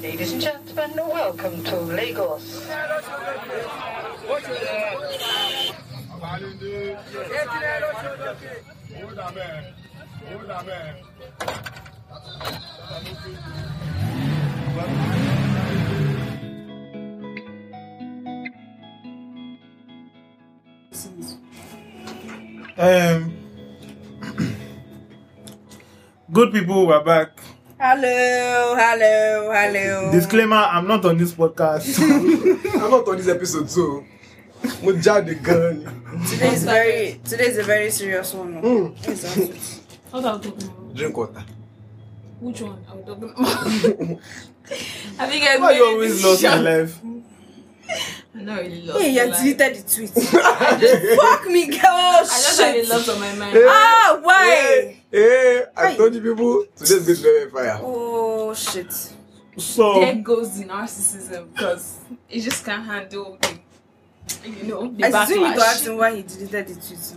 Ladies and gentlemen, welcome to Lagos. Um, good people, we're back. Hello, hello, hello. Disclaimer: I'm not on this podcast. I'm not on this episode so mo jáde gan ni. Today is very today is a very serious one. Mm. Also- What are we talking about? drink water. Which one are we talking about? Have you guys Why you always lost your life? I'm not really lost. Hey, my you deleted the tweet. Fuck me, girl. I just had a lot on my mind. Ah, why? Hey, I Hey. told you people today's going to be very fire. Oh shit. So, There goes the narcissism because it just can't handle the, you know, the I still need to ask him why he deleted the tweet.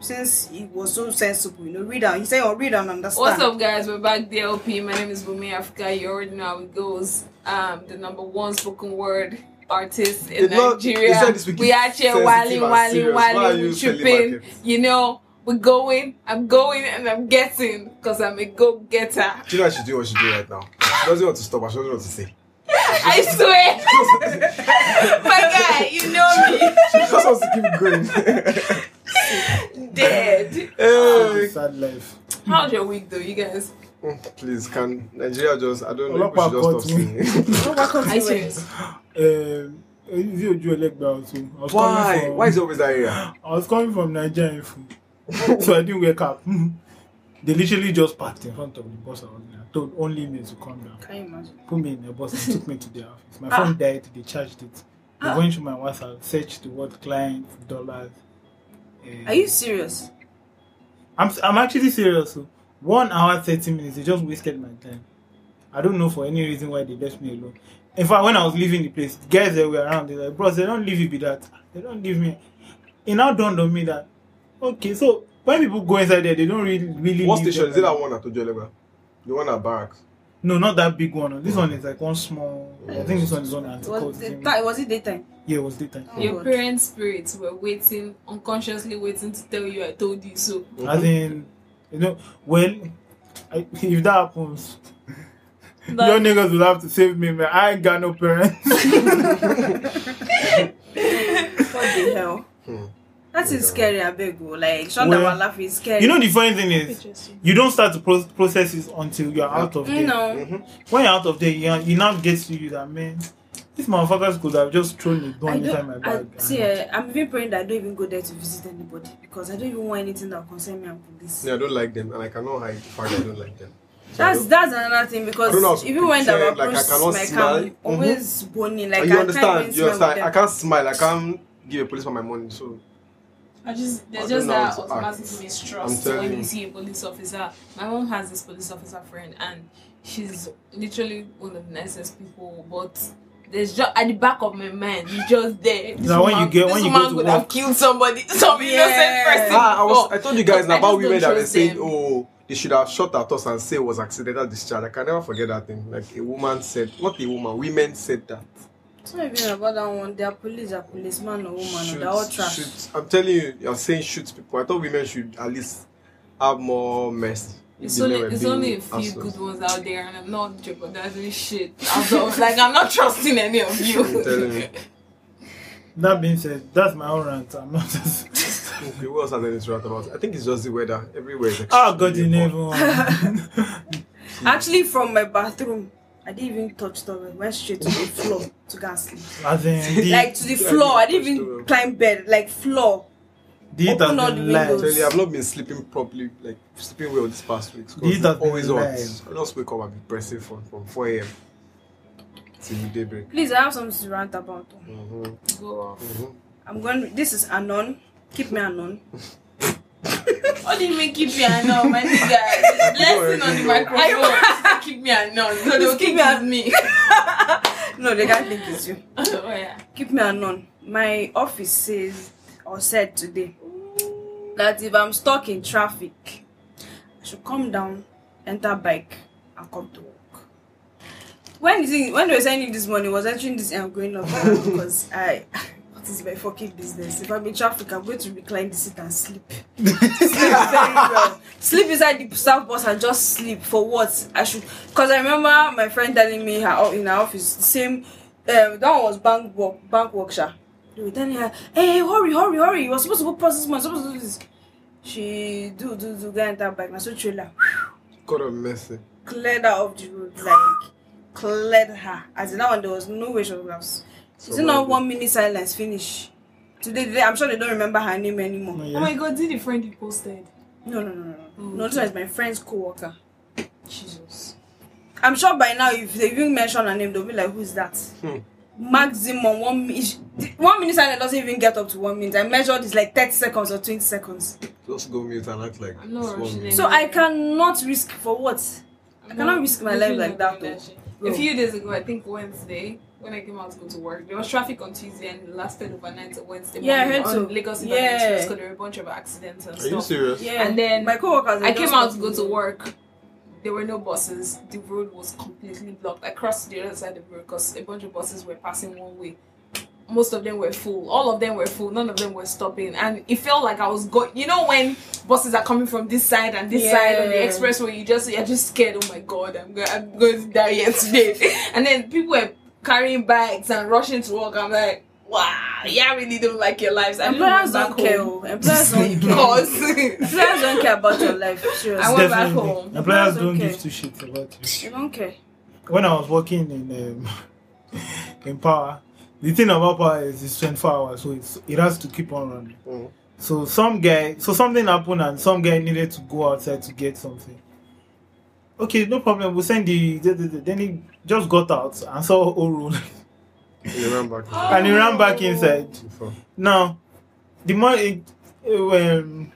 Since he was so sensible, you know, read out. He said, "Oh, read on and understand." What's up, guys? We're back, DLP. My name is Bumi Africa. You already know how it goes. Um, the number one spoken word artist in Did not- Nigeria. you said this week we is are here sensitive wilding, and wilding, serious. Why are wilding, you we're tripping. You know, we're going. I'm going and I'm getting because I'm a go getter. Do you know what she's doing what she's doing right now? She doesn't want to stop, she doesn't want to say. I swear, my guy, you know me. She just wants to keep going. Dead. hey. sad life. How's your week though, you guys? Please, can Nigeria just, I don't know, Olopa people should just caught stop me. singing. Welcome Are to you it. serious? Um, is it Oju Elegba also? I was coming Why? from- Why is it always that area? I was coming from Nigeria, so I didn't wake up. they literally just parked in front of the bus I was in. I told only me to come down. Can you imagine? Put me in the bus and took me to their office. My Ah. phone died. They charged it. They Ah. went through my WhatsApp, searched the word client, dollars. uh, Are you serious? I'm I'm actually serious. So one hour thirty minutes, they just wasted my time. I don't know for any reason why they left me alone. In fact, when I was leaving the place, the guys that were around, they like, bros, they don't leave you be that. They don't leave me. It now dawned on me that okay, so when people go inside there, they don't really really. What station? Is it that alone. one at Ojuelegba? The one at Barracks? No, not that big one. This one is like one small. I think this one is on Antico. Was it, that, was it daytime? Yeah, it was daytime. Oh, Your God. parents' spirits were waiting, unconsciously waiting to tell you I told you so. As in, you know, well, I, if that happens, your niggas will have to save me, man. I ain't got no parents. What the hell? Hmm. That is scary, I beg you. Like, Shonda Well, well, laugh is scary. you know, the funny thing is, you don't start to pro- process it until you're out of there. You know. Mhm. When you're out of there, you, you now get to you that, man, these motherfuckers could have just thrown a I gun inside my don't, I, bag. see, uh, I'm even praying that I don't even go there to visit anybody because I don't even want anything that will concern me and police. Yeah, I don't like them, and I cannot hide the fact I don't like them. So That's that's another thing I don't know because even when there were like, I approach, cannot like, smile. I'm always boning, like and I you understand? can't You even smile understand? I can't smile. I can't give a policeman my money. So I just there's I just that how to automatic act. mistrust when you you. see a police officer. My mom has this police officer friend and she's literally one of the nicest people, but there's just at the back of my mind, he's just there. This Now, when you woman- get- when you go woman to would work- have killed somebody, some Yeah. innocent person. ah, I was. before. I told you guys about just women don't that were saying, them. "Oh, they should have shot at us and say it was accidental discharge." I can never forget that thing. Like a woman said, not a woman, women said that. It's not even about that one. They are police, they are policeman or woman, Shoot, or they're all trash. shoot. I'm telling you, you're saying shoot people. I thought women should at least have more mercy. It's only it's only a few assholes. good ones out there, and I'm not jeopardizing shit. I'm not, like I'm not trusting any of you. That being said, that's my own rant. I'm not just. Okay, what else has anything to write about? I think it's just the weather. Everywhere is Oh, God, you never. Actually, from my bathroom, I didn't even touch the went straight to the floor to go and sleep. As in, the, Like to the floor. I didn't even climb bed, like floor. the heat has open all been the live. Tell you, I've not been sleeping properly, like sleeping well this past week. These Because have it's always been hot. live. I just wake up and be pressing phone from 4 a.m. till daybreak. Please, I have something to rant about. Mm-hmm. Go off. Mm-hmm. I'm going. This is anon. Keep me anon. What do you mean keep me unknown, my nigga? Lesson on the microphone. keep me unknown. So they'll keep me un- me. No, they can't think it's you. oh yeah. Keep me anon. My office says or said today that if I'm stuck in traffic, I should come down, enter bike, and come to work. when you when they were sending this money, was entering this I'm going up because I what is my fucking business? If I'm in traffic, I'm going to recline the seat and sleep. sleep very well. Sleep inside the staff bus and just sleep for what? I should because I remember my friend telling me her in her office the same um that one was bank work bank workshop. They were telling her, hey, hurry, hurry, hurry. You were supposed to go process money, supposed to do this. She do do do get enter back. Now so trailer God of mercy. cleared her off the road, like cleared her. As in that one, there was no way she was. Is it not one minute silence? Finish. Today, today, I'm sure they don't remember her name anymore. Oh yeah. my god, did the friend you posted? No, no, no, no, no. Mm. No, this is my friend's co-worker. Jesus. I'm sure by now, if they even mention her name, they'll be like, "Who's that?" Hmm. Maximum one minute. One minute silence doesn't even get up to one minute. I measured it's like 30 seconds or 20 seconds. Just go mute and act like I'm not small rushing mute. it. So I cannot risk for what? I cannot risk my life like that, though. A few days ago, I think Wednesday, when I came out to go to work, there was traffic on Tuesday and it lasted overnight to Wednesday. Yeah, I morning heard on so. Lagos Yeah. International because there were a bunch of accidents and Are you serious? Yeah. And then my co-workers. I came out to go to work. There were no buses. The road was completely blocked. I crossed the other side of the road because a bunch of buses were passing one way. Most of them were full. All of them were full. None of them were stopping. And it felt like I was going. You know when buses are coming from this side and this side on the expressway, you just you're just scared. Oh my god, I'm going. I'm going to die here today. and then people were carrying bags and rushing to work. I'm like, wow, yeah, I really don't like your lives. I Employers didn't don't care. home. oh. Employers don't care. Because Employers don't care about your life. Seriously. I went back home. Employers That's don't okay. give two shits about you. They don't care. When I was working in um, in power, the thing about power is it's 24 hours, so it's, it has to keep on running. Mm. So some guy, so something happened, and some guy needed to go outside to get something. Okay, no problem. We'll send the. the- the- the- Then he just got out and saw Oro, You ran back and he ran back inside. before. Now, the morning, um,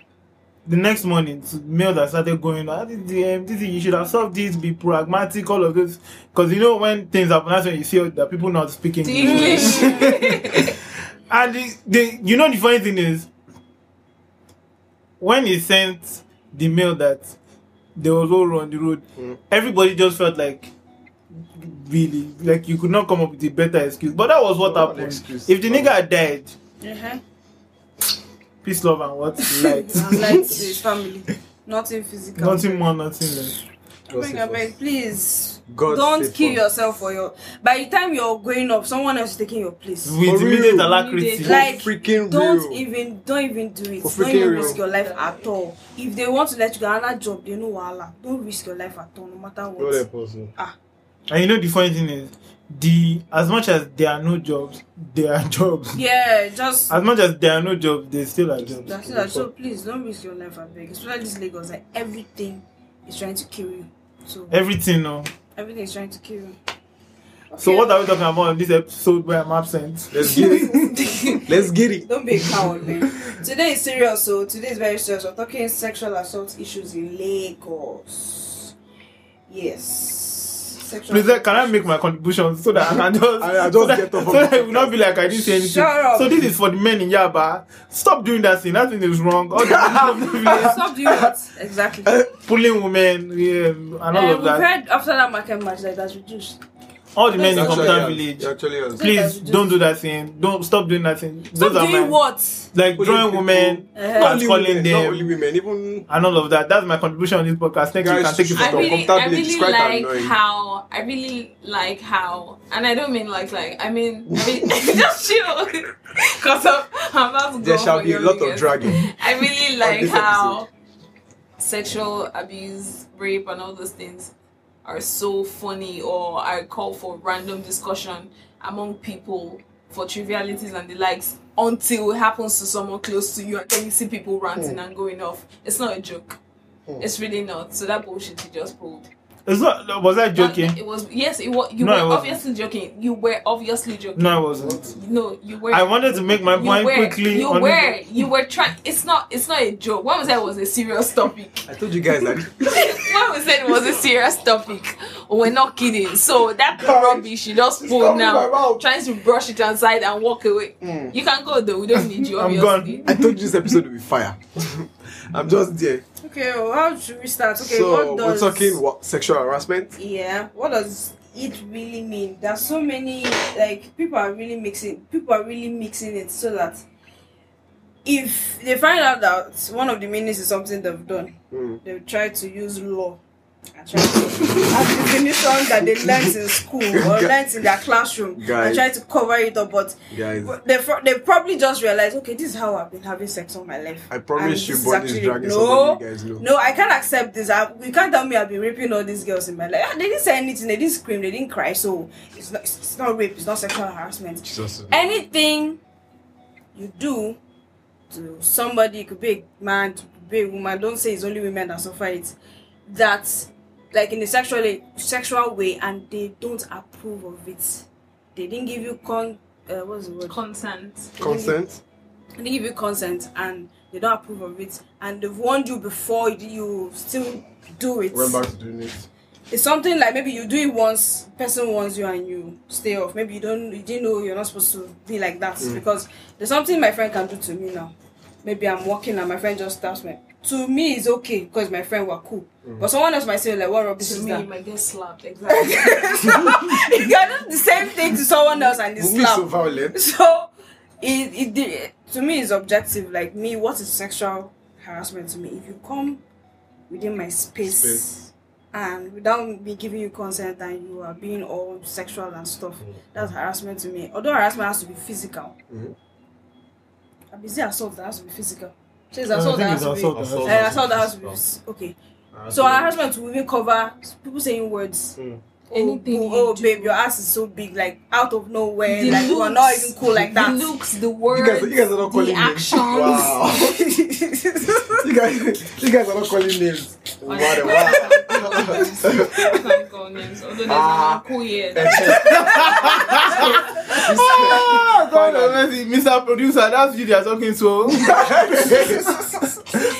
the next morning, the mail that started going, ah, this, the, um, this, you should have solved this, be pragmatic, all of this. Because you know, when things happen, that's when you see that people not speaking The English. and the, the, you know, the funny thing is, when he sent the mail that there was all on the road, Mm. everybody just felt like, really, like you could not come up with a better excuse. But that was what What happened. excuse. If the nigga had died, Uh-huh. peace, love, and what? Light. And like to his family. Nothing physical. nothing more, nothing less. God Beg, save I beg, please. God don't kill us. yourself for your. By the time you're growing up, someone else is taking your place. With For immediate real. alacrity. Like, freaking Don't real. even, don't even do it. For Don't even freaking risk your life at all. If they want to let you go another job, they know wahala. Don't risk your life at all, no matter Not what. Oh. a ah. person. And you know the funny thing is, the as much as there are no jobs, there are jobs. Yeah, just. As much as there are no jobs, there still are jobs. That's it. So please don't risk your life at beg. Especially this Lagos, like everything is trying to kill you. So Everything, no. everything is trying to kill you. So what are we talking about in this episode where I'm absent? Let's get it. Let's get it. Don't be a coward, man. today is serious, so today is very serious. We're talking sexual assault issues in Lagos. Yes. Sexual Please, can I make my contribution so that I can just, I- I just so that, get off so that the it will not be like I didn't say anything. Shut up. So this is for the men in Yaba. Stop doing that thing. That thing is wrong. All the men of the village, Stop doing what? Exactly. pulling women yeah, and all Uh, of we've that. heard after that market match that that's reduced. All the men in Actually, Computer Village. Actually. Please Just- don't do that thing. Don't stop doing that thing. Stop Those are doing my what? like Pulling drawing people. women. Uh-huh. Not only calling women, not only them, women, even and all of that. That's my contribution on this podcast. Thank you. You can take it should I from From really, Computer I Village, it's really quite like annoying. how I really like how, and I don't mean like like I mean I mean just chill, cause I'm, I'm about to go there shall be a your lot of dragging. I really like this how sexual abuse, rape, and all those things are so funny, or I call for random discussion among people for trivialities and the likes until it happens to someone close to you, and then you see people ranting and going off. It's not a joke. Hmm. It's really not. So that bullshit you just pulled. It's not. Was I joking? That- it was yes. It was. You No, were obviously joking. You were obviously joking. No, I wasn't. No, you were. I wanted to make my you point were, quickly. You on were. this- You were trying. It's not. It's not a joke. What was that? was a serious topic. I told you guys that. what was that? was a serious topic, we're not kidding. So that Guys, rubbish you just it's pulled now, trying to brush it aside and walk away. Mm. You can go though. We don't need you. I'm Obviously. gone. I told you this episode will be fire. I'm just there. Okay, well, how should we start? Okay, so what we're talking what sexual harassment. Yeah, what does it really mean? There's so many like people are really mixing people are really mixing it so that if they find out that one of the meanings is something they've done, Mm. they'll try to use law and try to as definition that they learned in school or learned in their classroom and try to cover it up. But Guys, they they probably just realize, okay, this is how I've been having sex all my life. I promise And you, this Bonnie is no, you guys know. no, I can't accept this. I, you can't tell me I've been raping all these girls in my life. Ah, they didn't say anything. They didn't scream. They didn't cry. So it's not. It's not rape. It's not sexual harassment. Jesus. Anything you do to somebody, it could be a man, it could be a woman. Don't say it's only women that suffer it. That, like in a sexual sexual way, and they don't approve of it. They didn't give you con. Uh, what's the word? Consent. Consent? they give you consent and they don't approve of it and they've warned you before you, you still do it Went back to doing it. it's something like maybe you do it once person warns you and you stay off maybe you don't you didn't know you're not supposed to be like that Mm. because there's something my friend can do to me now maybe i'm walking and my friend just taps me to me it's okay because my friend were cool Mm. but someone else might say like what rubbish To is me, that you might get slapped. Exactly. you can do the same thing to someone else and it's Who is so violent? so it, it did to me is objective like me what is sexual harassment to me if you come within my space, Space. and without me giving you consent and you are being all sexual and stuff that's harassment to me although harassment has to be physical Mhm. mm-hmm. is it assault that has to be physical so it's I assault think that it's has to assault be that has Assault. to be- uh, assault that has to be phys- okay. so harassment will even cover people saying words. Mm. Oh, Anything boo- you oh do. babe your ass is so big like out of nowhere The like you are not even cool like that The looks, the You words, guys, you guys are not calling the names. actions. Wow. you guys, you guys are not calling names. Wow, wow. I can't call names, although there's Ah. cool here. Ah, God Mr. Producer, that's you they are talking to.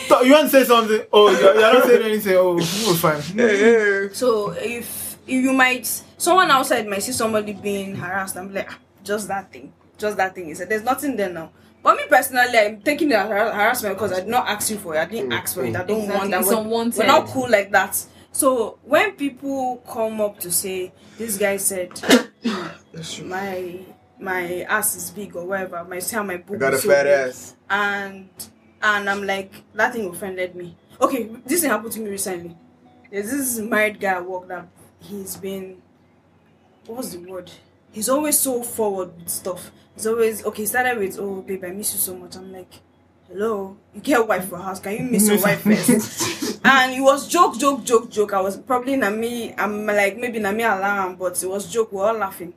So, you want to say something? Oh, you're, you're not saying anything. Oh, fine. Hey, hey. so if, if you might someone outside might see somebody being harassed and be like "Ah, just that thing just that thing he said there's nothing there now but me personally i'm taking the har- harassment because i did not ask you for it i didn't ask for it i don't want that it's we're, unwanted. we're not cool like that so when people come up to say this guy said my my ass is big or whatever my say my I boob got a is so fat big ass. and and I'm like that thing offended me. Okay, this thing happened to me recently. There's this married guy at work that he's been what's the word? He's always so forward with stuff. He's always okay. He started with oh babe I miss you so much. I'm like hello you get a wife for house can you miss your wife first? and it was joke joke joke joke. I was probably na me I'm like maybe na me alarm but it was joke. We're all laughing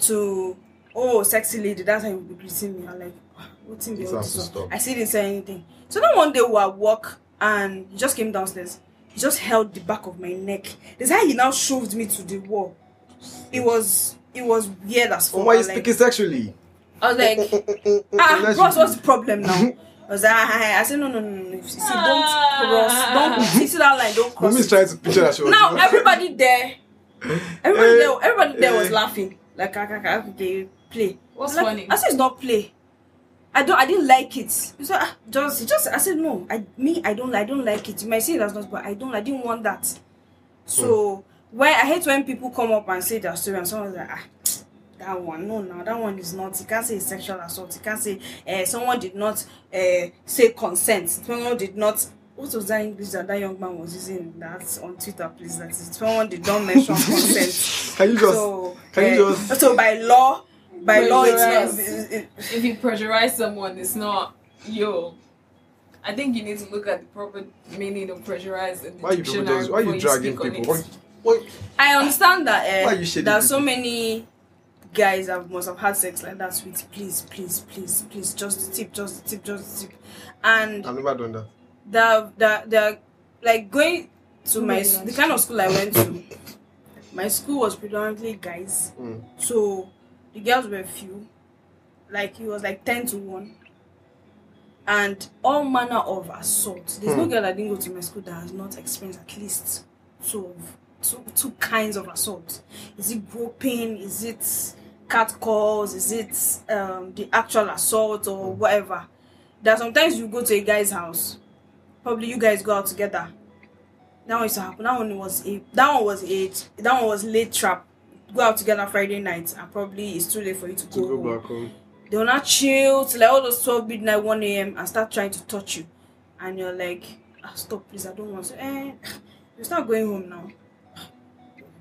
to oh sexy lady that's how you be greeting me. I'm like what's in the This all has to this one? stop. I still didn't say anything. So then one day we were at work and he just came downstairs. He just held the back of my neck. That's how he now shoved me to the wall. It was it was weird as fuck. Oh, why I you was like, speaking sexually? I was like, ah, Unless bros, what's the problem now? I was like, ah, I said, no, no, no, no. See, don't cross. Don't see, see that line. Don't cross. Mommy's it." trying to picture that she was Now everybody there, everybody Eh, there, everybody there was eh. laughing. Like, ah, ah, ah, okay, play. What's like, funny? I said it's not play. I don't. I didn't like it. He said, ah, just, just. I said no. I me. I don't. I don't like it. You might say that's not, but I don't. I didn't want that. So when I hate when people come up and say their story and someone's like, ah, that one. No, no, that one is not. You can't say it's sexual assault. You can't say uh, someone did not uh, say consent. Someone did not. What was that English that that young man was using? That's on Twitter, please. That is someone did not mention consent. Can you just so can you eh, just- so by law by law it's not it- it- if you pressurize someone, it's not yo. I think you need to look at the proper meaning of pressurize in the why you people dictionary just why before you dragging speak people? it. Why, why, I understand that Why uh, you shading there are so many guys that must have had sex like that with please, please, please, please, just the tip, just the tip, just the tip. And I've never done that. the the the like going to my the kind of school I went to, my school was predominantly guys. Mm. So the girls were few. Like it was like ten to one. And all manner of assault. There's no Hmm. girl that didn't go to my school that has not experienced at least two of two, two kinds of assault. Is it groping? Is it cat calls? Is it um, the actual assault or whatever? that sometimes you go to a guy's house, probably you guys go out together. That one used to happen. That one was a that one was a that one was late trap. Go out together Friday night and probably it's too late for you to, To go, go home. back home. They will not chill till like all those 12 midnight, 1 a.m. and start trying to touch you. And you're like, ah, stop, please, I don't want to. Eh, you start going home now.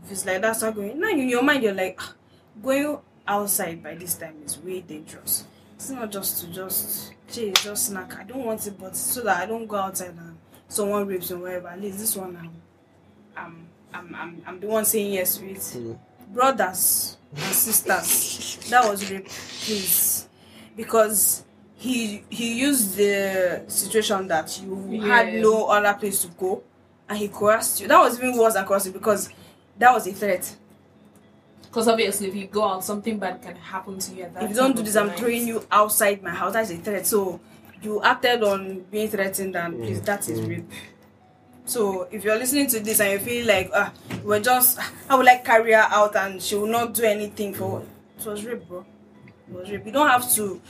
If it's like that, start going. Now in your mind, you're like, ah, going outside by this time is way dangerous. It's not just to just, gee, just snack. I don't want it, but so that I don't go outside and someone rapes me whatever. At least this one, I'm, I'm, I'm, I'm, I'm the one saying yes to it. Mm. Brothers and sisters, that was rape, please, because he he used the situation that you had no other place to go, and he coerced you. That was even worse than coercing because that was a threat. Because obviously, if you go out, something bad can happen to you. At that if you don't do this, I'm night. throwing you outside my house. That's a threat. So you acted on being threatened, and please, Mm, that is mm. rape. So if you're listening to this and you feel like ah, we're just, I would like carry her out and she will not do anything for it was rape, bro. It was rape. You don't have to.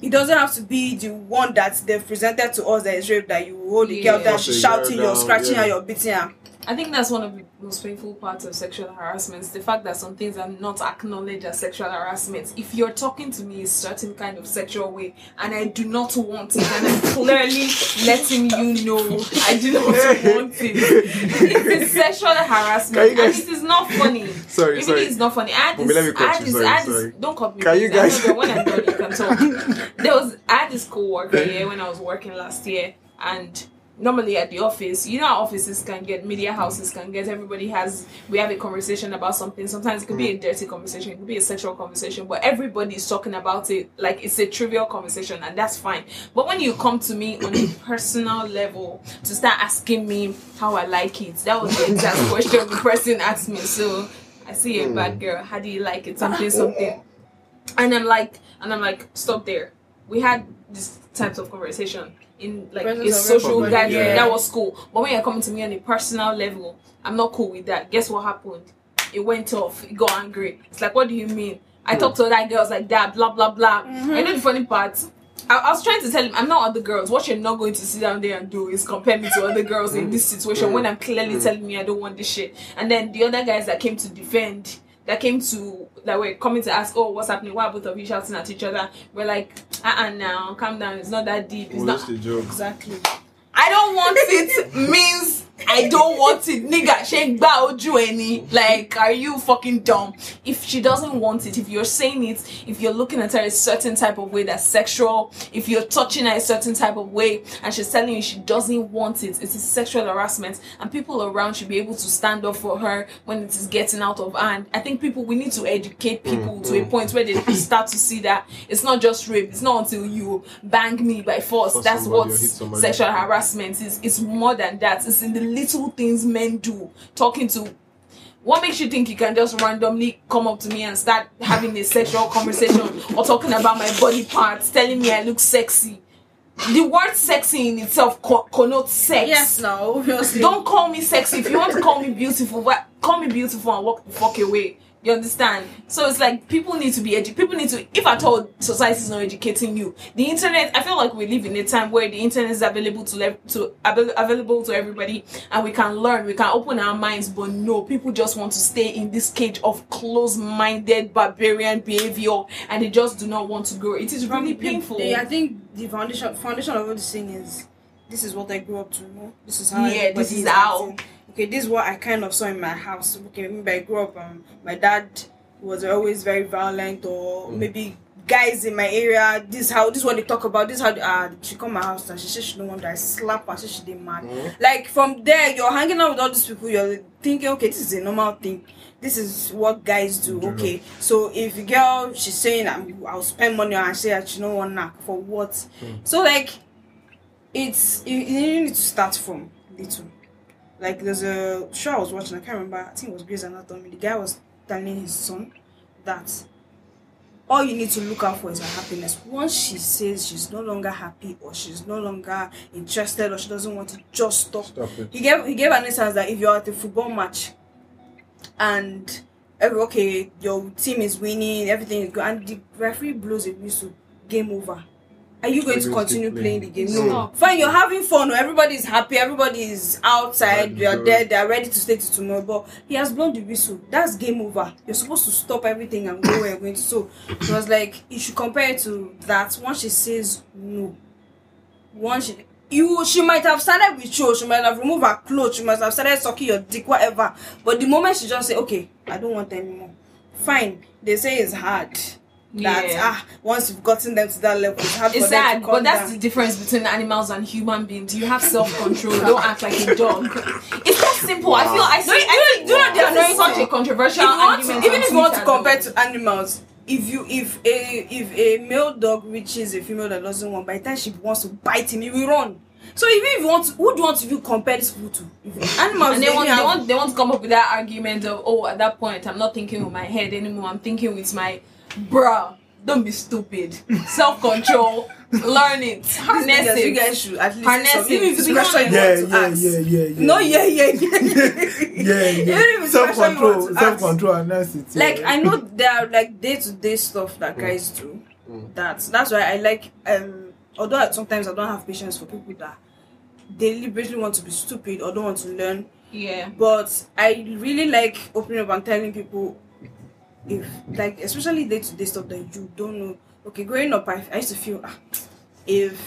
It doesn't have to be the one that they've presented to us that is rape that you hold the girl Yeah. down, Push she's shouting, you're scratching yeah. her, you're beating her. I think that's one of the most painful parts of sexual harassment. The fact that some things are not acknowledged as sexual harassment. If you're talking to me a certain kind of sexual way and I do not want it, and I'm clearly letting you know I do not want it, it is sexual harassment. Guys- and it is not funny. Sorry, Even sorry. it's not funny. I had this, let me cut I had you, this, sorry, I this, sorry. don't cut me. Can you please. I know guys- when I'm done, you can talk. There was, I had this co-worker here when I was working last year, and normally at the office, you know offices can get, media houses can get, everybody has, we have a conversation about something. Sometimes it could be a mm. dirty conversation, it could be a sexual conversation, but everybody is talking about it like it's a trivial conversation, and that's fine. But when you come to me on a personal level to start asking me how I like it, that was the exact question the person asked me. So I see a bad mm. girl, how do you like it? Something, something. And I'm like, and I'm like, stop there. We had these types of conversation in like Presence a social everybody, gathering. yeah. That was cool. But when you're coming to me on a personal level, I'm not cool with that. Guess what happened? It went off. It got angry. It's like, what do you mean? I talked to other girls like that, blah blah blah. Mm-hmm. I know the funny part. I, I was trying to tell him I'm not other girls. What you're not going to sit down there and do is compare me to other girls in this situation when I'm clearly mm-hmm. telling me I don't want this shit. And then the other guys that came to defend, that came to that were coming to ask, oh, what's happening? Why are both of you shouting at each other? We're like, uh uh now, calm down. It's not that deep. It's Well, not. that's the joke. Exactly. I don't want it means I don't want it. Nigga, she gba oju any. Like, are you fucking dumb? If she doesn't want it, if you're saying it, if you're looking at her a certain type of way that's sexual, if you're touching her a certain type of way and she's telling you she doesn't want it, it's a sexual harassment. And people around should be able to stand up for her when it is getting out of hand. I think people, we need to educate people to a mm-hmm. point where they start to see that it's not just rape. It's not until you bang me by force. Force That's what or hit somebody. sexual harassment is. It's more than that. It's in the little things men do. Talking to what makes you think you can just randomly come up to me and start having a sexual conversation or talking about my body parts, telling me I look sexy? The word sexy in itself co- connotes sex. Yes, no, obviously. Don't call me sexy. If you want to call me beautiful, but call me beautiful and walk the fuck away. You understand? So it's like people need to be educated. people need to if at all society is not educating you. The internet, I feel like we live in a time where the internet is available to le- to avail- available to everybody and we can learn, we can open our minds, but no, people just want to stay in this cage of close-minded barbarian behavior and they just do not want to grow. It is really painful. the- I think the foundation foundation of all this thing is this is what I grew up to know. This is how Yeah, this is how. acting. Okay, this is what I kind of saw in my house. Okay, maybe I grew up. Um, my dad was always very violent, or mm. maybe guys in my area. This how this is what they talk about. This how they, uh, she come my house and she said she don't want that. I slap her. She she did mad. Mm. Like from there, you're hanging out with all these people. You're thinking, okay, this is a normal thing. This is what guys do. Okay, so if a girl she's saying I'm, I'll spend money on her, and say that she don't want knock for what? Mm. So like, it's you, you need to start from little. Like there's a show I was watching. I can't remember. I think it was Grey's Anatomy. The guy was telling his son that all you need to look out for is her happiness. Once she says she's no longer happy or she's no longer interested or she doesn't want to just stop. Stop it. He gave he gave an instance that if you're at a football match and every okay your team is winning, everything is good, and the referee blows a whistle, game over. Are you going to you going to continue keep playing the game? No. Stop. Fine, you're having fun. no, Everybody's happy. Everybody's outside. Right, You're sure. there. They're ready to stay to tomorrow. But he has blown the whistle. That's game over. You're supposed to stop everything and go where you're going to. So it was like you should compare it to that. Once she says no, once she you she might have started with you, she might have removed her clothes, she might have started sucking your dick, whatever. But the moment she just say, Okay, I don't want anymore. Fine. They say it's hard. That Yeah. ah, once you've gotten them to that level, it's hard It's for them sad, to but that's down. the difference between animals and human beings. You have self control. Don't act like a dog. It's that simple. I feel. I see. No, you- I you know the this is annoying such a controversial if you want argument. to, even on if you want to compare to animals, if you if a if a male dog reaches a female that doesn't want, by the time she wants to bite him, he will run. So even if you want, to, who do you want to you compare this people to? Animals, and they want, have- they want they want to come up with that argument of oh at that point I'm not thinking with my head anymore I'm thinking with my bruh don't be stupid self control learn it These harness niggas, you guys should at least Harness say. Even it. if it's To be question you Yeah, want to yeah, ask. yeah, yeah, yeah. No, yeah, yeah, yeah. yeah, Even yeah. if it's Self question you want control, self control, and that's it. like. I know there are like day to day stuff that guys do. That's that's why I like um although I, sometimes I don't have patience for people that deliberately want to be stupid or don't want to learn. yeah But I really like opening up and telling people if like especially day to day stuff that you don't know. Okay, growing up I, I used to feel ah, if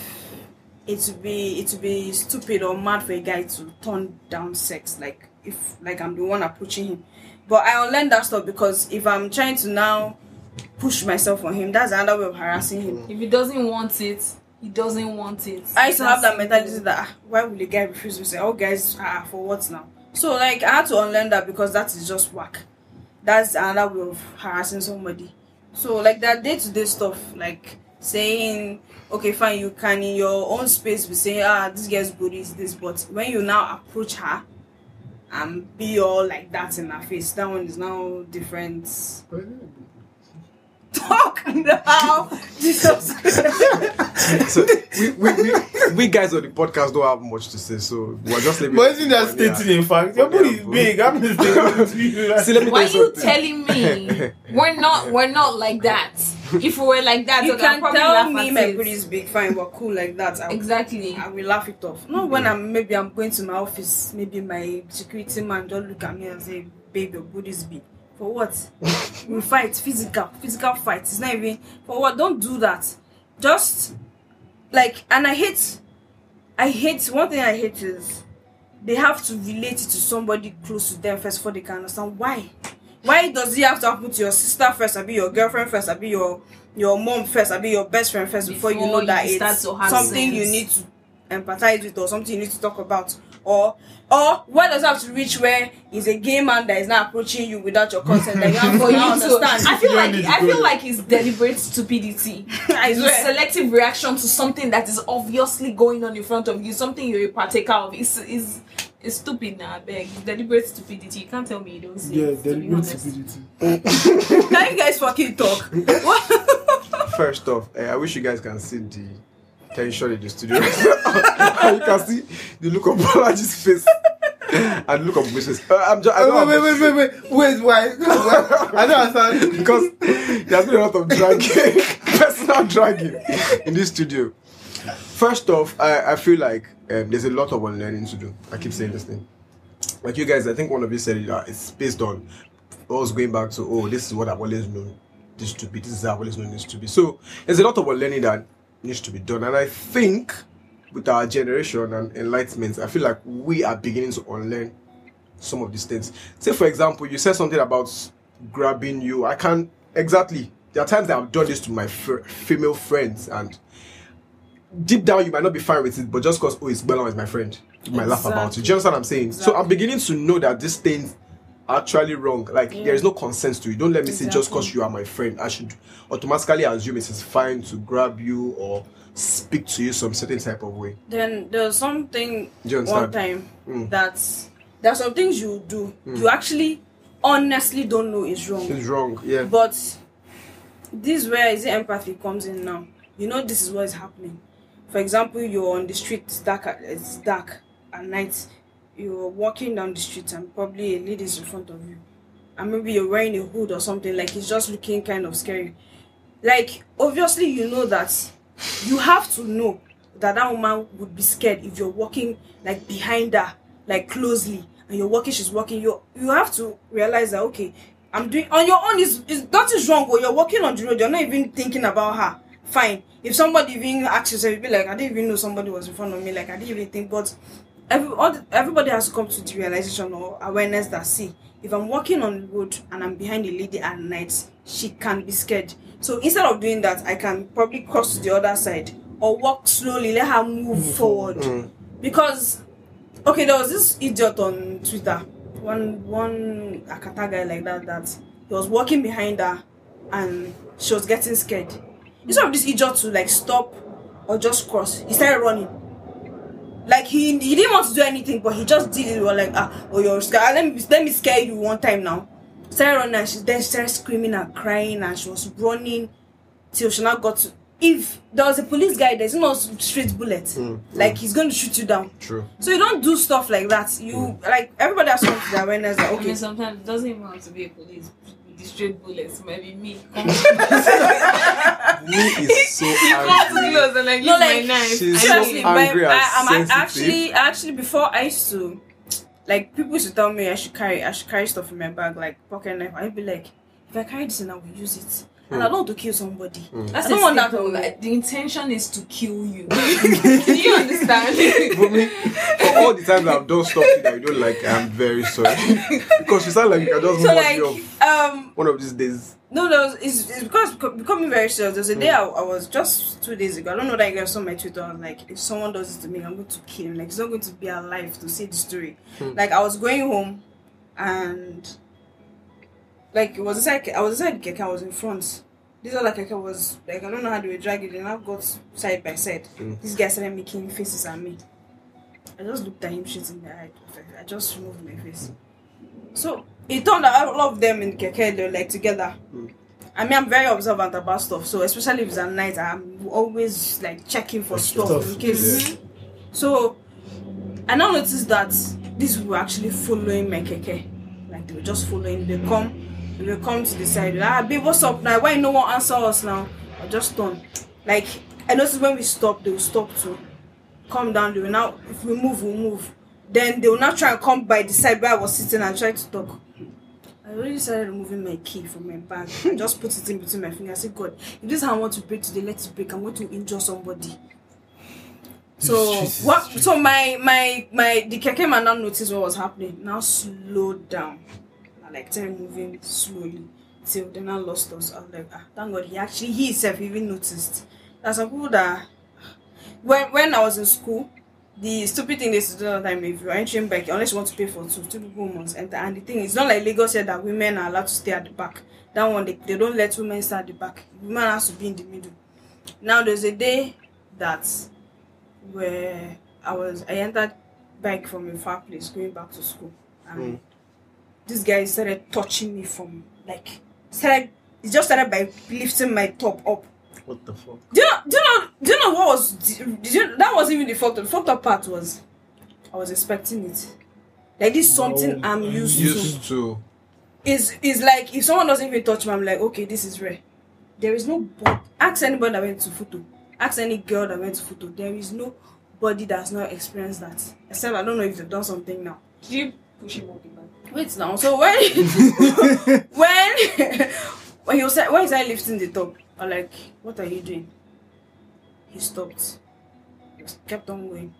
it would be it would be stupid or mad for a guy to turn down sex like if like I'm the one approaching him. But I unlearned that stuff because if I'm trying to now push myself on him, that's another way of harassing him. if he doesn't want it he doesn't want it I used to have that mentality that ah, why would a guy refuse to say, oh guys, ah, for what now? So like I had to unlearn that because that is just whack. That's another way of harassing somebody. So like that day to day stuff, like saying, okay, fine, you can in your own space be saying, ah, this girl's booty is this, but when you now approach her and be all like that in her face, that one is now different. Talk now, Jesus. so we, we, we, we guys on the podcast don't have much to say, so we're just leaving. But isn't that it on stating in fact? Your Yeah, booty is big. I'm just saying. See, let me why tell are you you something. telling me we're not we're not like that if we were like that you I'd can probably tell laugh me at my it. booty is big, fine, we're cool like that. I, exactly I will laugh it off. Not when I'm maybe I'm going to my office, maybe my security man just look at me and say, "Babe, your booty is big." For what? we fight physical, physical fight. It's not even for what. Don't do that. Just like, and I hate, I hate. One thing I hate is they have to relate it to somebody close to them first before they can understand why. Why does it have to happen to your sister first? I be your girlfriend first. I be your your mom first. I be your best friend first before, you know that you it's something you need to empathize with or something you need to talk about. Or or why does it have to reach where is a gay man that is not approaching you without your consent that you have for you to understand? I feel like don't need to I feel like it's deliberate stupidity. It's swear. selective reaction to something that is obviously going on in front of you, something you're a partaker of. It's is it's stupid now, I beg. Deliberate stupidity. You can't tell me you don't see Yeah, it. to be deliberate stupidity. Can you guys fucking talk? First off, eh, I wish you guys can see the tension in the studio. you can see the look of Bolaji's face and look of Wishes. Uh, I'm just, I don't Wait, have wait, wait, wait, wait, wait, why? I don't understand. because there's been a lot of dragging, personal dragging in this studio. First off, I, I feel like um, there's a lot of unlearning to do. I keep saying this thing. Like you guys, I think one of you said it, uh, it's based on us going back to, oh, this is what I've always known this to be, this is how I've always known this to be. So there's a lot of unlearning that needs to be done. And I think with our generation and enlightenment, I feel like we are beginning to unlearn some of these things. Say, for example, you said something about grabbing you. I can't exactly. There are times that I've done this to my female friends, and deep down you might not be fine with it, but just because oh, it's Bella is my friend, you might laugh about it. Do you understand what I'm saying? So I'm beginning to know that these things actually wrong. Like there is no consent to it. Don't let me say just because you are my friend, I should automatically assume it is fine to grab you or speak to you some certain type of way. then there's something you one time Mm. that's there are some things you do you actually honestly don't know is wrong It's wrong. Yeah. but this is where is empathy comes in now you know this is what is happening for example you're on the street it's dark it's dark at night you're walking down the street and probably a lady is in front of you and maybe you're wearing a hood or something like it's just looking kind of scary like obviously you know that you have to know that that woman would be scared if you're walking like behind her, like closely, and you're walking, she's walking. You you have to realize that okay, I'm doing on your own is is nothing's wrong. or you're walking on the road, you're not even thinking about her. Fine. If somebody even asks you'd be like, I didn't even know somebody was in front of me. Like I didn't even think, but every all the, everybody has to come to the realization or awareness that see if i'm walking on the road and i'm behind a lady at night she can be scared. So instead of doing that i can probably cross to the other side or walk slowly let her move mm-hmm. forward. Mm. Because okay there was this idiot on twitter one one akata guy like that that he was walking behind her and she was getting scared. Instead of this idiot to like stop or just cross he started running like he he didn't want to do anything, but he just did it. We were like, ah, oh, you're scared. Ah, Let me let me scare you one time now. Started running, and she then started screaming and crying, and she was running till she now got to. If there was a police guy, there's no straight bullet. Like he's going to shoot you down. True. So you don't do stuff like that. You like everybody has to come to the awareness that I mean, okay, sometimes it doesn't even have to be a police. The straight bullets, maybe me. Me is so He comes angry. close and like No, use my knife. she's so seriously, angry and um, I, I'm sensitive. actually actually before I used to like people used to tell me I should carry I should carry stuff in my bag like pocket knife. I'd be like, if I carry this and I will use it. And I don't want to kill somebody. Mm. That's I don't a want that staple, to- like, the intention is to kill you. Do you understand? For me, for all the times I've done stuff that you don't like, I'm very sorry. because you sound like you can just So move like me off um one of these days. no no it's, it's because becoming very serious. There's a day mm. I, I was just two days ago. I don't know that you guys saw my Twitter. I was like, if someone does it to me, I'm going to kill him. Like he's not going to be alive to see the story. Hmm. Like I was going home and like it was inside I was inside the keke, I was in front. This other keke was like I don't know how they were dragging it and I got side by side. Hmm. This guy started making faces at me. I just looked at him straight in the eye. I just removed my face. So it turned out all of them in keke they were like together. Hmm. I mean I'm very observant about stuff. So especially if it's at night, I'm always like checking for stuff, Stuff, in case. So I now noticed that these were actually following my keke. Like they were just following. They come, they will come to the side. Ah, babe, what's up now? Why no one answer us now? I just turn. Like I notice when we stop, they will stop too. Come down. They will now. If we move, we'll move. Then they will now try and come by the side where I was sitting and try to talk. I already started removing my key from my bag. I just put it in between my fingers. I said, God, if this is how I want to break today, let it break. I'm going to injure somebody. So Jesus, what? Jesus. So my my my the keke man now noticed what was happening. Now slow down, like started moving slowly till now lost us. I was like, ah, thank God he actually he himself even noticed. There's some people that when when I was in school, the stupid thing they used to do time if you're entering back, unless you want to pay for two, two people must enter. And the thing is not like Lagos said that women are allowed to stay at the back. That one they, they don't let women stay at the back. Women has to be in the middle. Now there's a day that where I was I entered bike from a far place going back to school and this guy started touching me from like started he just started by lifting my top up. What the fuck? Do you know do you know do you know what was did you that wasn't even the fucked up the fucked up part was I was expecting it. Like this is something No, I'm I'm used to Used to. is is like if someone doesn't even touch me, I'm like, okay, this is rare. There is no bod- ask anybody that went to FUTO, ask any girl that went to FUTO. There is no body that has not experienced that. Except I don't know if they've done something now. Did you push him off the back? Wait now. So when when when he was why is I lifting the top, I'm like, what are you doing? He stopped. He just kept on going.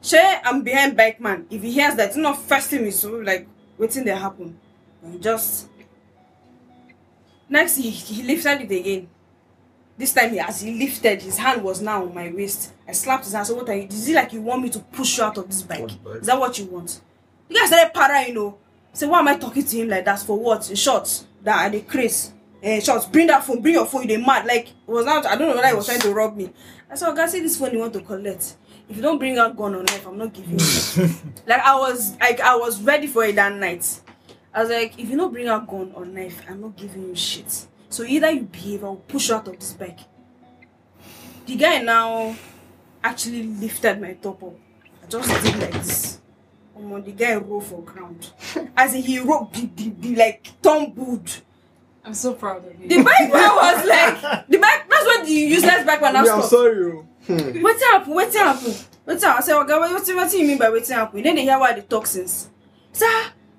Sure, I'm behind bike man. If he hears that, it's not first thing is so like waiting there happen. And just next he, he lifted it again. This time he as he lifted, his hand was now on my waist. I slapped his hand. So what are you? Is it like you want me to push you out of this bike? Bike? Is that what you want? You guys started para, you know. Say, why am I talking to him like that? For what? In short, that are the craze. Eh, short, bring that phone, bring your phone, you they mad. Like, it was not, I don't know whether he was trying to rob me. I said, guys, see this phone you want to collect. If you don't bring out gun or knife, I'm not giving you. like, I was, like, I was ready for it that night. I was like, if you don't bring out gun or knife, I'm not giving you shit. So either you behave, I'll push you out of this bike. The guy now actually lifted my top up. I just did like this. Omo, the guy roll for ground. As in he rolled, the, the, the, like tumbled. I'm so proud of you. The bike man was like, the bike. That's when all the useless bike man now Me, I'm stop. sorry. oh. Hmm. Wetin happen? Wetin happen? Wetin happen? I say, Oga, what wetin wetin you mean by wetin happen? Then they hear why the toxins. Sir,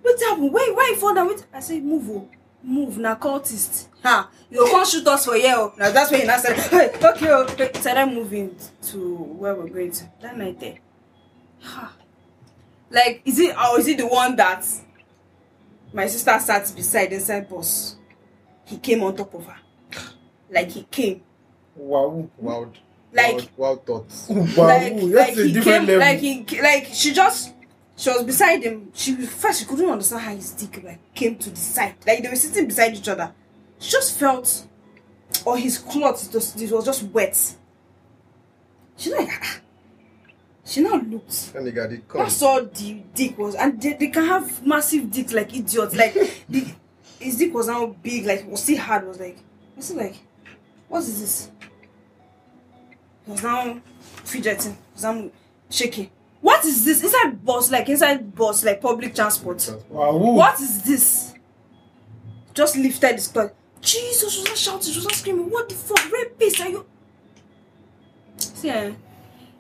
wetin happen? Why why you fall down? Wait. I say, move oh, move. Na cultist. Ha, you go come shoot us for here oh. Now that's when you now say, hey, okay oh. Hey, Started moving to where we're going to. That night there. Ha. Like, is it or is it the one that my sister sat beside inside bus? He came on top of her. Like he came. Wow. Wild. Like wild, wild thoughts. Wow. like, That's like a he different came, level. like he, like she just, she was beside him. She first she couldn't understand how his dick like came to the side. Like they were sitting beside each other. She just felt, or his clothes, it was, it was just wet. She like, ah. She now looked. And they got it. Come. That's all the dick was, and they, they can have massive dicks like idiots. Like the his dick was now big, like was still hard. Was like, I it like, what is this? He was now fidgeting, he was now shaking. What is this? Inside bus, like inside bus, like public transport. Wow. What is this? Just lifted his cloth. Jesus, she was not shouting, she was not screaming. What the fuck? Rapist, are you? See, eh,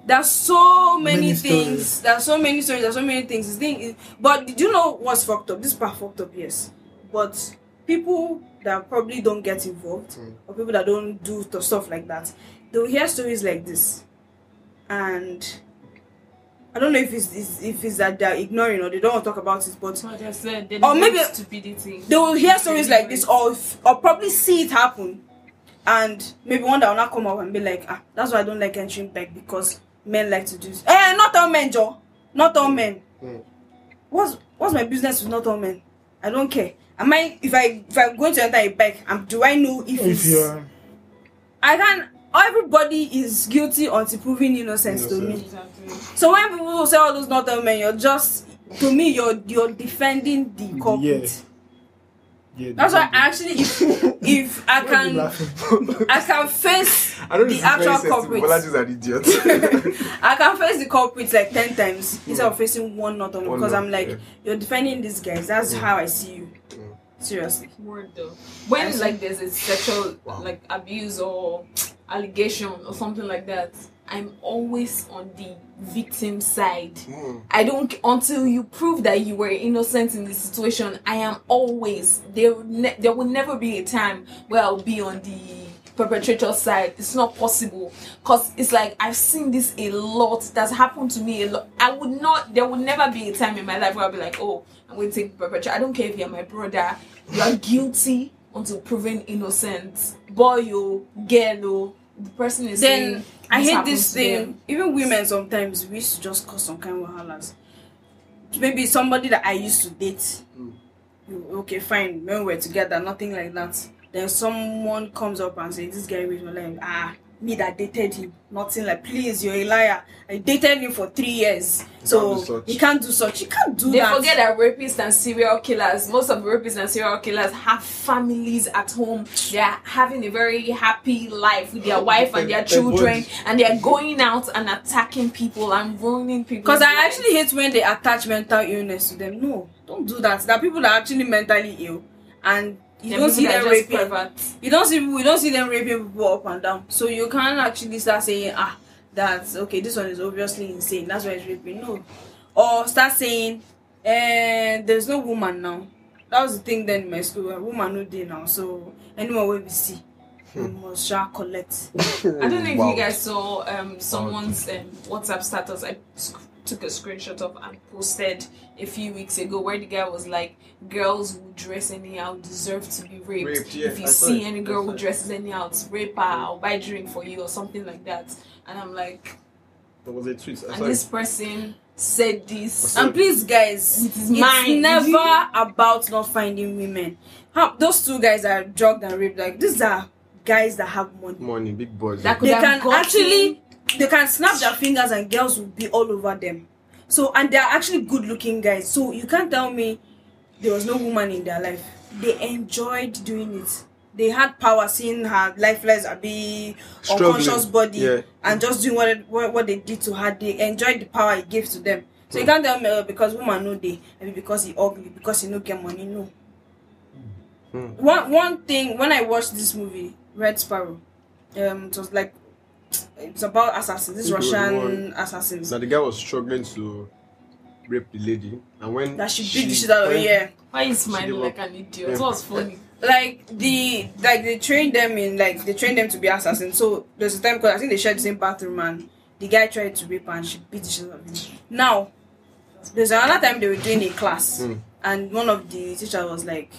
there's so many, Many things. There's so many stories. There's so many things. The thing is, but did you know what's fucked up? This part fucked up, yes. But people that probably don't get involved, Mm. or people that don't do the stuff like that, they'll hear stories like this, and I don't know if it's, it's if it's that they're ignoring or they don't want to talk about it, but Like I said, Or maybe- stupidity. they will hear stories like this or if, or probably see it happen and maybe one that will not come up and be like ah that's why i don't like entering back because men like to do this. eh not all men joe not all men Mm. what's what's my business with not all men i don't care am i if i if i'm going to enter a bike um, do i know if, If it's you're i can everybody is guilty until proven innocence to me Exactly. so when people say all those not all men you're just to me you're you're defending the culprit yeah, That's why actually, if if I Why are you can. I can face I know the this is very actual sensitive, culprit. but that's just an idiot. I can face the culprit like ten times instead of facing one not on because I'm like, yeah. you're defending these guys. That's how I see you. Mm. Seriously. Word though. When I see. like there's a sexual Wow. like abuse or allegation or something like that, I'm always on the victim side. Mm. I don't until you prove that you were innocent in the situation. I am always there. Ne- there will never be a time where I'll be on the perpetrator side. It's not possible because it's like I've seen this a lot. That's happened to me a lot. I would not. There would never be a time in my life where I'll be like, oh, I'm going to take the perpetrator. I don't care if you're my brother. You are guilty until proven innocent. Boy, you girl, the person is Then. I hate this thing. Even women sometimes we used to just cause some kind of wahalas. Maybe somebody that I used to date. Mm. Okay, fine. When we're together, nothing like that. Then someone comes up and says, "This guy raped my life." Ah, me that dated him. Nothing like. Please, you're a liar. I dated him for three years, so can't do such. you can't do such. You can't do They that. They forget that rapists and serial killers, most of the rapists and serial killers have families at home. They are having a very happy life with their wife and their children, and they are going out and attacking people and ruining people. Because I actually hate when they attach mental illness to them. No, don't do that. There are people that are actually mentally ill, and you don't see them raping. You don't see we don't see them raping people up and down. So you can't actually start saying ah that's okay. This one is obviously insane. That's why it's raping. No, or start saying eh there's no woman now. That was the thing then in my school. A woman no day now. So anyone will be see. We must shall collect. I don't know if Wow. you guys saw um, someone's um, WhatsApp status. I sc- took a screenshot of and posted a few weeks ago where the guy was like, "Girls who dress anyhow deserve to be raped. Raped, yeah, if you I see any girl who dresses anyhow, it's rape her. I'll buy drink for you or something like that." And I'm like, There was a tweet. I and this person said this. And please, guys, it's mind. never about not finding women. How, those two guys are drugged and raped. Like these are guys that have money. Money, big boys. That could They have can gotten- actually, they can snap their fingers and girls will be all over them. So and they are actually good-looking guys. So you can't tell me there was no woman in their life. They enjoyed doing it. They had power seeing her lifeless, be unconscious body, Yeah. and just doing what, it, what what they did to her. They enjoyed the power it gave to them. So you can't tell me uh, because woman no day, maybe because he ugly, because he no get money. No. Hmm. One one thing when I watched this movie, Red Sparrow, Um, it was like it's about assassins. This Russian assassins So the guy was struggling to rape the lady, and when that she beat the shit out of. when- Yeah. Why is gave smiling like an idiot? Yeah. was funny? like the like they trained them in like they trained them to be assassins. So there's a time because I think they shared the same bathroom and the guy tried to rape her and she beat the shit out of him. Now there's another time they were doing a class Mm. and one of the teachers was like,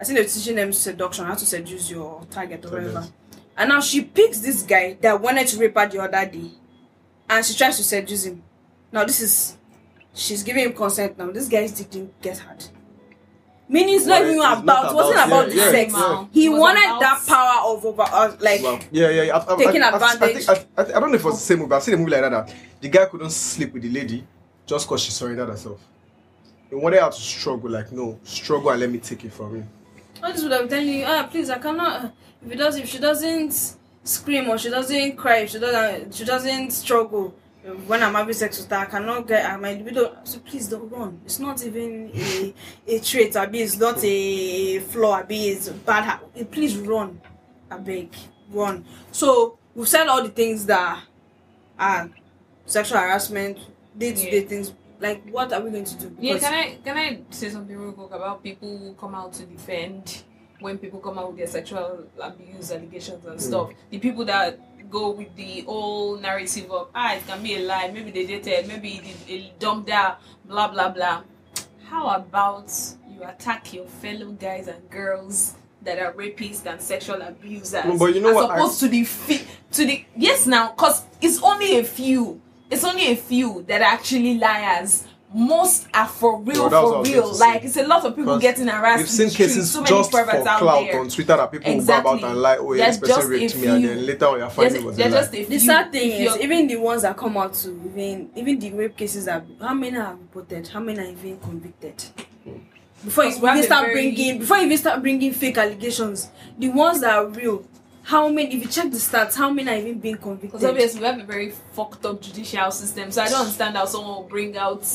I think they were teaching them seduction, how to seduce your target or Target. whatever. And now she picks this guy that wanted to rape her the other day, and she tries to seduce him. Now this is she's giving him consent now. This guy's dick didn't get hard. Meaning it's not even it's about, it wasn't about- about yeah, the yeah, sex. yeah. He wanted about- that power of over uh, like Well, yeah, yeah, yeah. I, I, Taking I, I, I, advantage. think, I, I, I don't know if it was the same movie, I've seen a movie like that. that the guy couldn't sleep with the lady just because she surrendered herself. He wanted her to struggle, like, no, struggle and let me take it from you. all this would have telling you, ah, please, I cannot. If it does, if she doesn't scream or she doesn't cry, if she doesn't, she doesn't struggle when I'm having sex with her, I cannot get uh, my libido. So please don't run. It's not even a a trait. Abi, it's not a flaw. Abi, it's bad. Please run. I beg, run. So we've said all the things that are sexual harassment, day to day things. Like, what are we going to do? Yeah, can I can I say something real quick about people who come out to defend when people come out with their sexual abuse allegations and stuff? The people that go with the whole narrative of ah it can be a lie, maybe they dated, maybe he dumped her, blah blah blah. How about you attack your fellow guys and girls that are rapists and sexual abusers? No, but you know as what, I- opposed to the fi- to the yes now, cause it's only a few. It's only a few that are actually liars. Most are for real, No, that's what I for real. going to say. Like it's a lot of people getting harassed. We've in seen cases so many just for clout on Twitter that people Exactly. go about and lie, oh, yeah, There's this person raped me, and then later on you're finding There's, it was a there's just a The sad thing is, even the ones that come out to even even the rape cases that how many are reported, how many are even convicted. Before you Because we have even start very- bringing, before you even start bringing fake allegations, the ones that are real, how many? If you check the stats, how many are even being convicted? Because obviously we have a very fucked up judicial system, so I don't understand how someone will bring out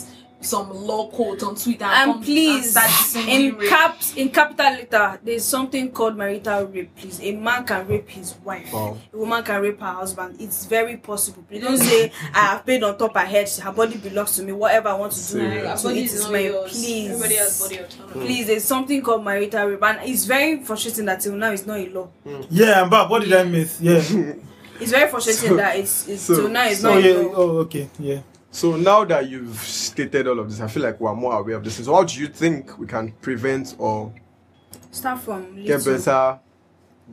some law quote on Twitter and, and come please, and in rape. caps, in capital letter, there's something called marital rape. Please, a man can rape his wife. Wow. A woman can rape her husband. It's very possible. Please don't say I have paid on top of her head. Her body belongs to me. Whatever I want to do, Serious. Like, to body it is is my yours. please. Everybody has body autonomy. Hmm. Please, there's something called marital rape, and it's very frustrating that till now it's not a law. Hmm. Yeah, I'm back. What did I miss? Yeah. It's very frustrating So- that it's, it's so- till now it's Oh not yeah. a law. Oh okay. Yeah. So now that you've stated all of this, I feel like we're more aware of this. So how do you think we can prevent or Start from get little. better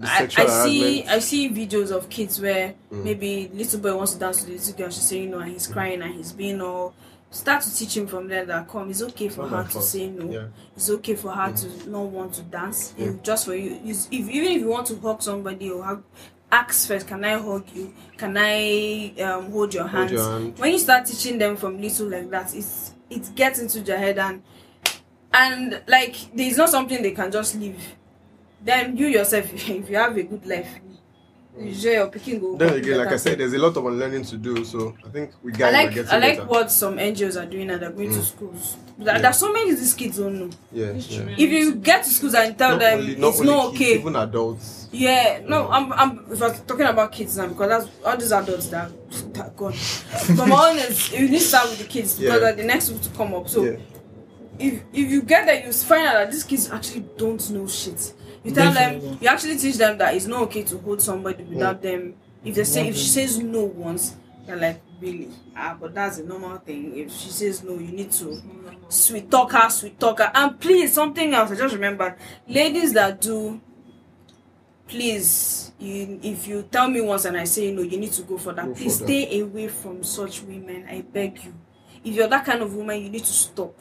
I, I see? I see videos of kids where Mm. maybe little boy wants to dance with the little girl, she's saying no and he's crying and he's being all start to teach him from there that come it's okay for her to fault. say no. Yeah. It's okay for her to not want to dance. Yeah. Just for you if even if you want to hug somebody or hug ask first, can I hug you? Can I um, hold your hands? your hand. When you start teaching them from little like that, it's it gets into their head and and like there's not something they can just leave. Then you yourself, if you have a good life, you sure your picking go. Then again, like I said, there's a lot of unlearning to do. So I think we I guys are like getting I like better. what some NGOs are doing and they're going to Mm. schools. There- Yeah. There's so many of these kids don't know. Yeah, yeah. If you get to schools and tell Not them only- it's only not kids, okay, even adults. yeah, no, I'm, I'm if I'm talking about kids now because that's all these adults that that gone. But my own is you need to start with the kids because Yeah. they're the next people to come up. So yeah. if if you get there, you find out that these kids actually don't know shit. You tell Definitely. them, you actually teach them that it's not okay to hold somebody without them. If they say, if she says no once, they're like, really? Ah, but that's a normal thing. If she says no, you need to sweet talk her, sweet talk her. And please, something else, I just remembered. Ladies that do, please, you, if you tell me once and I say no, you need to go for that. Go for please that. stay away from such women. I beg you. If you're that kind of woman, you need to stop.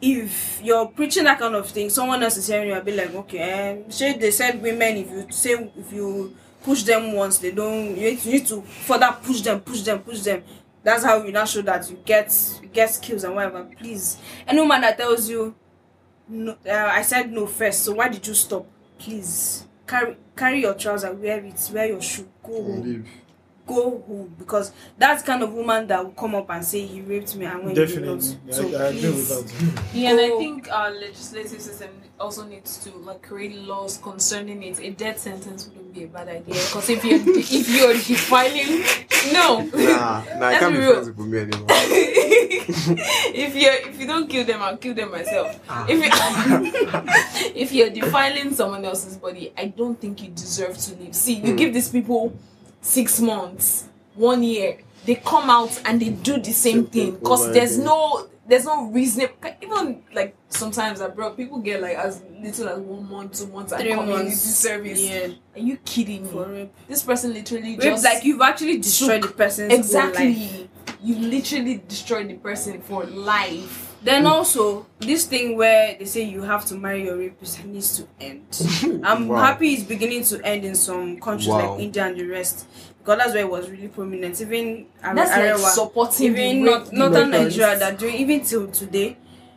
If you're preaching that kind of thing, someone else is hearing you, I'll be like, okay, um, say they said women, if you say, if you push them once, they don't, you need, to further push them, push them, push them. That's how you now show that you get, get skills and whatever. Please, any woman that tells you, no, uh, I said no first, so why did you stop? Please, carry carry your trousers, wear it, wear your shoe, go home Leave. Go home because that's kind of woman that will come up and say he raped me and when Definitely. not. Yeah, So I, I agree with that. Yeah, and I think our legislative system also needs to like create laws concerning it. A death sentence wouldn't be a bad idea because if you're if you're defiling, no. Nah, nah, I can't be be real. friends with me anymore. if you if you don't kill them, I'll kill them myself. If you if you're defiling someone else's body, I don't think you deserve to live. See, you Hmm. give these people six months, one year, they come out and they do the same Same thing thing because over there's again. no there's no reason. Even like sometimes abroad, people get like as little as one month, two months, and Three community months. service. Yeah. Are you kidding me? This person literally Rape, just like you've actually destroyed the person's whole life. exactly. You literally destroyed the person for life. Then also this thing where they say you have to marry your rapist needs to end. I'm Wow. happy it's beginning to end in some countries Wow. like India and the rest because that's where it was really prominent. Even Are- That's like Arewa, supporting even not, rape northern victims. Nigeria that doing even till today.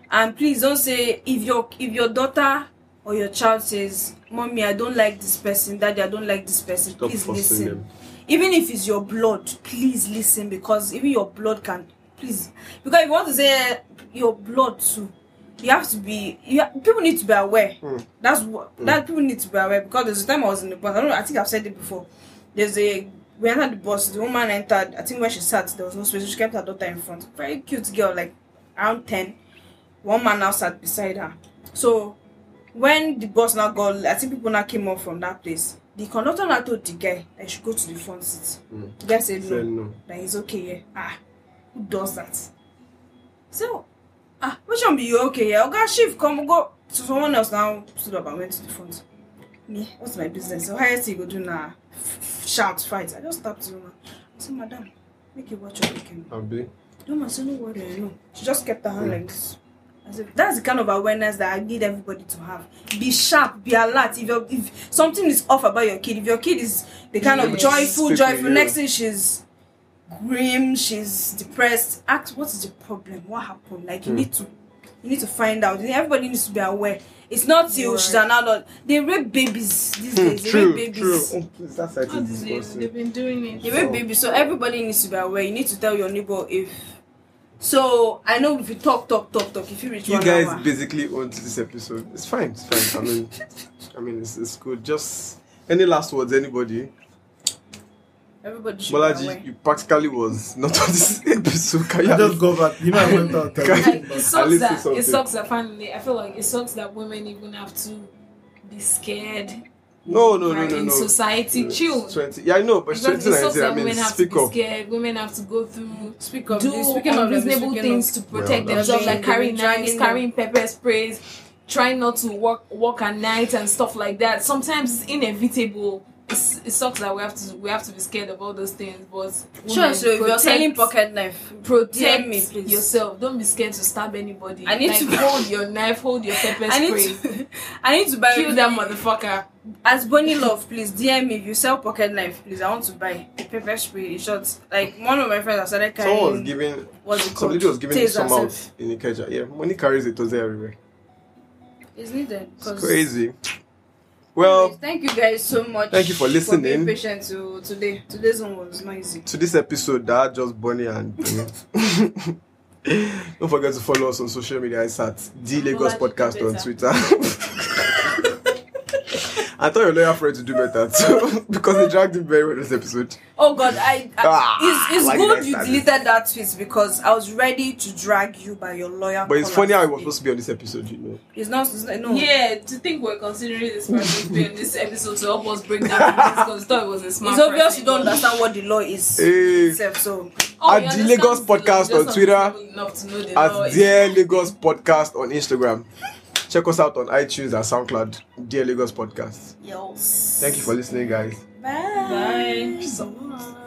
And please don't say if your if your daughter or your child says, "Mommy, I don't like this person. Daddy, I don't like this person." Stop please forcing listen. them. Even if it's your blood please listen because even your blood can please because if you want to say your blood too you have to be you ha- people need to be aware. Mm. that's what that people need to be aware because there's a time i was in the bus i don't know i think i've said it before. There's a we entered the bus the woman entered i think where she sat there was no space she kept her daughter in front. Very cute girl like around 10 one man now sat beside her. So when the bus now got i think people now came up from that place the conductor now told the guy he should go to the front seat. Mm. the guy said no. No. that he's okay yeah. Ah who does that? So ah which one be you? Okay yeah oga shift come go. So someone else now stood up and went to the front. Me what's my business? So highest you go do now shout fight. I just tapped the woman. I said madam make you watch your pikin Abi. the woman said no worry i know she just kept her hand like this I that's the kind of awareness that I need everybody to have. Be sharp, be alert. If you're, if something is off about your kid, if your kid is the kind of Yes. joyful, Speak joyful, with you. next thing she's grim, she's depressed. Ask what is the problem? What happened? Like you Hmm. need to, you need to find out. Everybody needs to be aware. It's not till she's an adult. They rape babies these Hmm, days. They True, rape true. babies. Oh, please, that's All actually these disgusting. they've been doing it. They rape babies. So everybody needs to be aware. You need to tell your neighbor if. So I know if you talk, talk, talk, talk. If you reach out. You one guys hour, basically own this episode. It's fine. It's fine. I mean, I mean, it's, it's good. Just any last words, anybody? everybody should be aware. Bolaji, you practically was not on this episode. Can you I just go back. You know, I went out. Like, it sucks that it sucks that finally I feel like it sucks that women even have to be scared No, no, no, right, no, in no. society. Chill. Twenty. Yeah, I know, but Because 2019. I mean, women have to speak be up. scared. Women have to go through Speak of do this. Speaking of this, unreasonable things of, to protect Well, themselves, like carrying They've knives, carrying pepper sprays, trying not to walk walk at night and stuff like that. Sometimes it's inevitable. It's, it sucks that we have to we have to be scared of all those things, but sure. women, So if you're selling pocket knife, protect me, please. yourself. Don't be scared to stab anybody. I need like, to- hold your knife, hold your pepper I need spray, to. I need to buy. kill that motherfucker. As Bonnie Love, please DM me if you sell pocket knife. Please, I want to buy a pepper spray. In short, like one of my friends I started carrying. Someone was giving. what's it Some called? was giving Taser some self. out in the Ikeja. Yeah, money carries it was everywhere. It's needed. It's 'cause- crazy. Well, Anyways, thank you guys so much. Thank you for listening. For being patient to today. Today's one was noisy. to this episode, that just Bonnie and. Don't forget to follow us on social media. It's at the Lagos Podcast on. Twitter. I thought your lawyer friend to do better too, because they dragged him very well this episode. Oh God, I, I Ah, it's, it's why did good you deleted that tweet because I was ready to drag you by your lawyer. But it's funny how it was supposed to be on this episode, you know. It's not. It's not no. Yeah, to think we're considering this person to be in this episode to help us break down because we thought it was a smart It's obvious you don't understand what the law is. Hey. Itself, so Oh, At you the understand Lagos Podcast on Twitter, people Enough to know the At is- Dear Lagos Podcast on Instagram. Check us out on iTunes and SoundCloud. Dear Lagos Podcast. yes. Thank you for listening, guys. Bye. Bye. Bye.